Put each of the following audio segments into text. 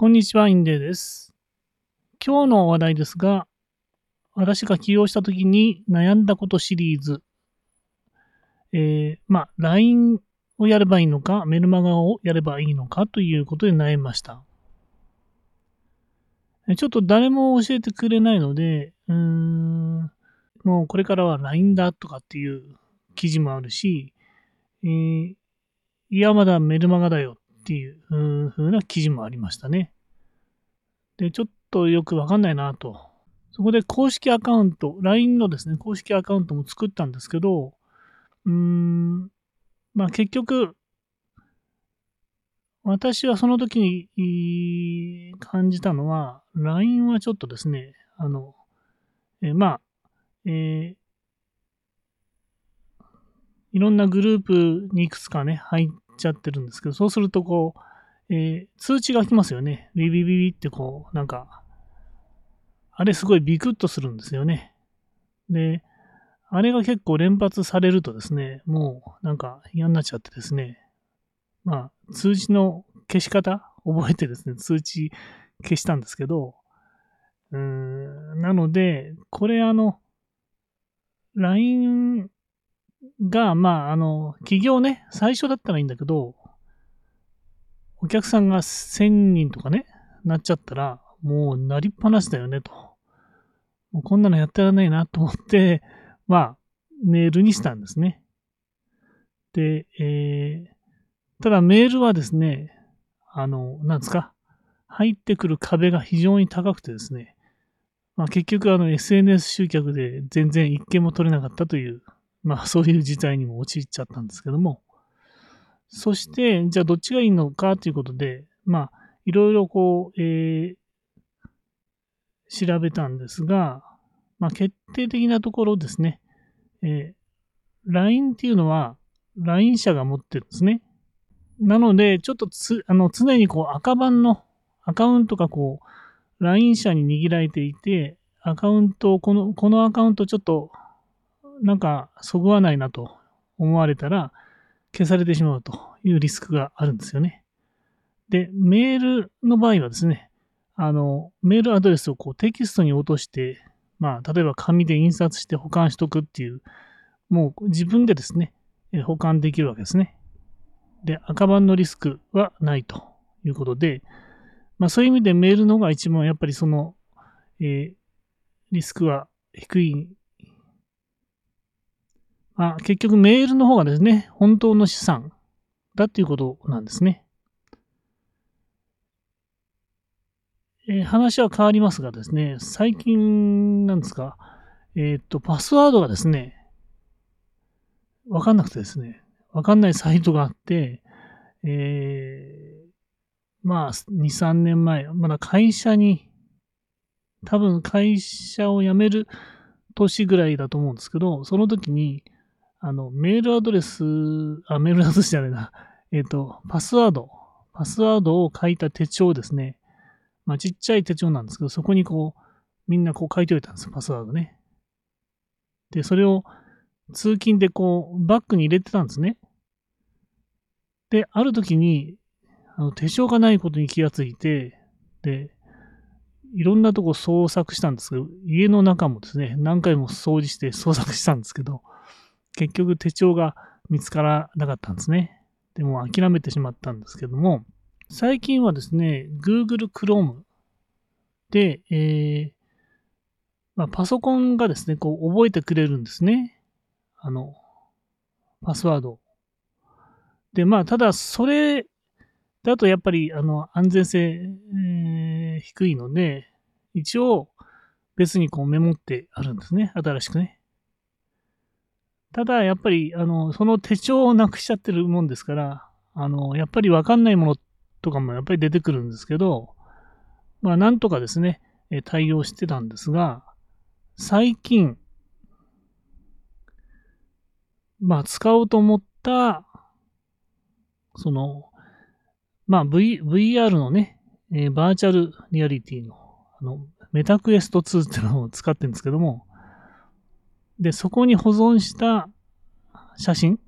こんにちは、インデーです。今日の話題ですが、私が起用した時に悩んだことシリーズ。えー、まあ、LINE をやればいいのか、メルマガをやればいいのかということで悩みました。ちょっと誰も教えてくれないので、うーん、もうこれからは LINE だとかっていう記事もあるし、えーいや、まだメルマガだよっていう風な記事もありましたね。で、ちょっとよくわかんないなと。そこで公式アカウント、LINE のですね、公式アカウントも作ったんですけど、うーん、まあ結局、私はその時に感じたのは、LINE はちょっとですね、あの、えまあ、えーいろんなグループにいくつかね、入っちゃってるんですけど、そうするとこう、えー通知が来ますよね。ビビビビってこう、なんか、あれすごいビクッとするんですよね。で、あれが結構連発されるとですね、もうなんか嫌になっちゃってですね、まあ、通知の消し方覚えてですね、通知消したんですけど、うーん、なので、これあの、LINE が、まあ、あの、企業ね、最初だったらいいんだけど、お客さんが1000人とかね、なっちゃったら、もうなりっぱなしだよね、と。もうこんなのやってられないなと思って、まあ、メールにしたんですね。で、えー、ただメールはですね、あの、なんですか、入ってくる壁が非常に高くてですね、まあ結局あの SNS 集客で全然一件も取れなかったというまあ そういう事態にも陥っちゃったんですけども、そして、じゃあどっちがいいのかということで、まあいろいろこう、えー調べたんですが、まあ決定的なところですね、えー LINE っていうのは LINE 社が持ってるんですね。なので、ちょっとつあの常にこう赤番のアカウントがこう LINE 社に握られていて、アカウントを、この、このアカウントちょっとなんか、そぐわないなと思われたら、消されてしまうというリスクがあるんですよね。で、メールの場合はですね、あの、メールアドレスをこうテキストに落として、まあ、例えば紙で印刷して保管しとくっていう、もう自分でですね、保管できるわけですね。で、赤番のリスクはないということで、まあそういう意味でメールの方が一番やっぱりその、えーリスクは低いまあ、結局メールの方がですね、本当の資産だっていうことなんですね。えー話は変わりますがですね、最近なんですか、えーっと、パスワードがですね、わかんなくてですね、わかんないサイトがあって、えーまあ、2、3年前、まだ会社に、多分会社を辞める年ぐらいだと思うんですけど、その時に、あの、メールアドレス、あ、メールアドレスじゃないな。えっ、と、パスワード。パスワードを書いた手帳ですね。まあ、ちっちゃい手帳なんですけど、そこにこう、みんなこう書いておいたんですよ、パスワードね。で、それを通勤でこう、バッグに入れてたんですね。で、ある時に、あの手帳がないことに気がついて、で、いろんなとこ捜索したんですけど、家の中もですね、何回も掃除して捜索したんですけど、結局手帳が見つからなかったんですね。でも諦めてしまったんですけども、最近はですね、Google Chrome で、えーまあ、パソコンがですね、こう覚えてくれるんですね。あの、パスワード。で、まあ、ただそれだとやっぱりあの安全性、えー低いので、一応別にこうメモってあるんですね。新しくね。ただ、やっぱり、あの、その手帳をなくしちゃってるもんですから、あの、やっぱりわかんないものとかもやっぱり出てくるんですけど、まあ、なんとかですね、対応してたんですが、最近、まあ、使おうと思った、その、まあ、v、VR のね、えーバーチャルリアリティの、あの、メタクエスト2っていうのを使ってるんですけども、で、そこに保存した写真？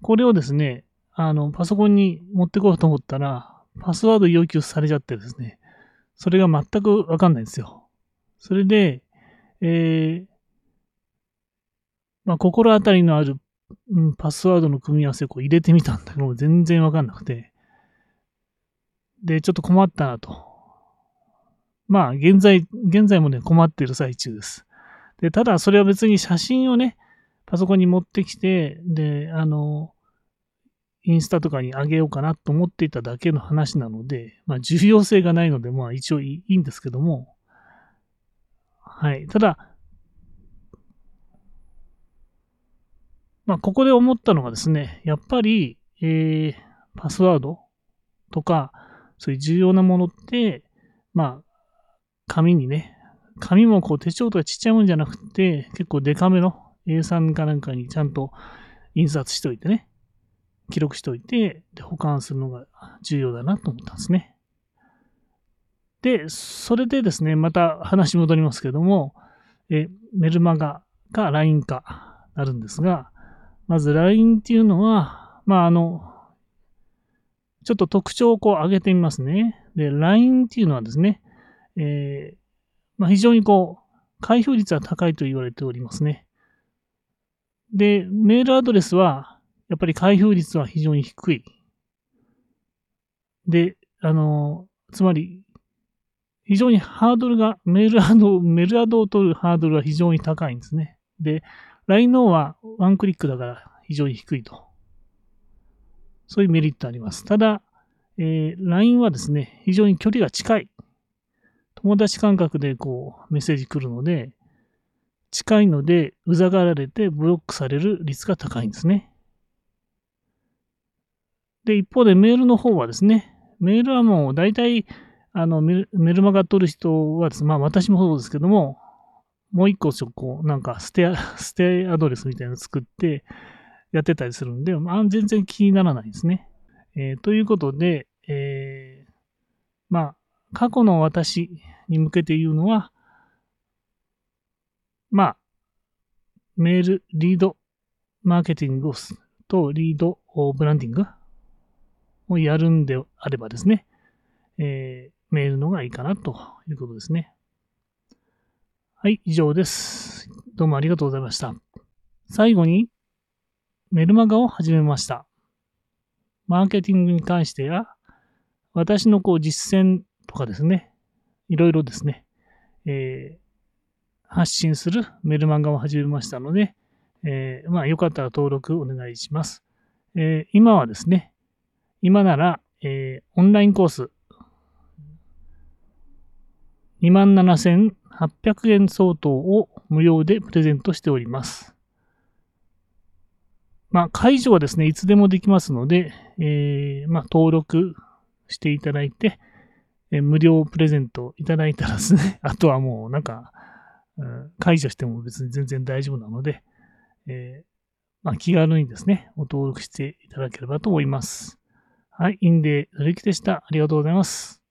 これをですね、あの、パソコンに持ってこうと思ったら、パスワード要求されちゃってですね、それが全くわかんないんですよ。それで、えー、まあ、心当たりのある、うん、パスワードの組み合わせをこう入れてみたんだけど、全然わかんなくて、で、ちょっと困ったなと。まあ、現在、現在もね、困っている最中です。で、ただ、それは別に写真をね、パソコンに持ってきて、で、あの、インスタとかにあげようかなと思っていただけの話なので、まあ、重要性がないので、まあ、一応いいんですけども、はい。ただ、まあ、ここで思ったのがですね、やっぱり、えー、パスワードとか、そういう重要なものって、まあ、紙にね、紙もこう手帳とかちっちゃいもんじゃなくて、結構デカめの A3 かなんかにちゃんと印刷しておいてね、記録しておいて、で、保管するのが重要だなと思ったんですね。で、それでですね、また話戻りますけども、えメルマガか LINE かなるんですが、まず LINE っていうのは、まあ、あの、ちょっと特徴をこう上げてみますね。で、LINE っていうのはですね、えー、まあ、非常にこう、開票率は高いと言われておりますね。で、メールアドレスは、やっぱり開票率は非常に低い。で、あの、つまり、非常にハードルが、メールアド、メールアドを取るハードルは非常に高いんですね。で、LINE の方はワンクリックだから非常に低いと。そういうメリットあります。ただ、えー、LINE はですね、非常に距離が近い。友達感覚でこうメッセージ来るので、近いので、うざがられてブロックされる率が高いんですね。で、一方でメールの方はですね、メールはもう大体、あのメルマガ取る人はです、ね、まあ私もそうですけども、もう一個こう、なんかステア、ステ アドレスみたいなの作ってやってたりするんで、まあ全然気にならないですね。えー、ということで、えー、まあ、過去の私に向けて言うのは、まあ、メール、リード、マーケティングをとリード、ブランディングをやるんであればですね、えー、メールのがいいかなということですね。はい、以上です。どうもありがとうございました。最後に、メルマガを始めました。マーケティングに関してや、私のこう実践とかですね、いろいろですね、えー、発信するメルマガを始めましたので、えー、まあ、よかったら登録お願いします。えー、今はですね、今なら、え、オンラインコース、27,800円相当を無料でプレゼントしております。まあ、解除はですね、いつでもできますので、え、まあ、登録していただいて、え、無料プレゼントいただいたらですね、あとはもうなんか、うん、解除しても別に全然大丈夫なので、えー、まあ、気軽にですね、お登録していただければと思います。はい、インデー、ドリキでした。ありがとうございます。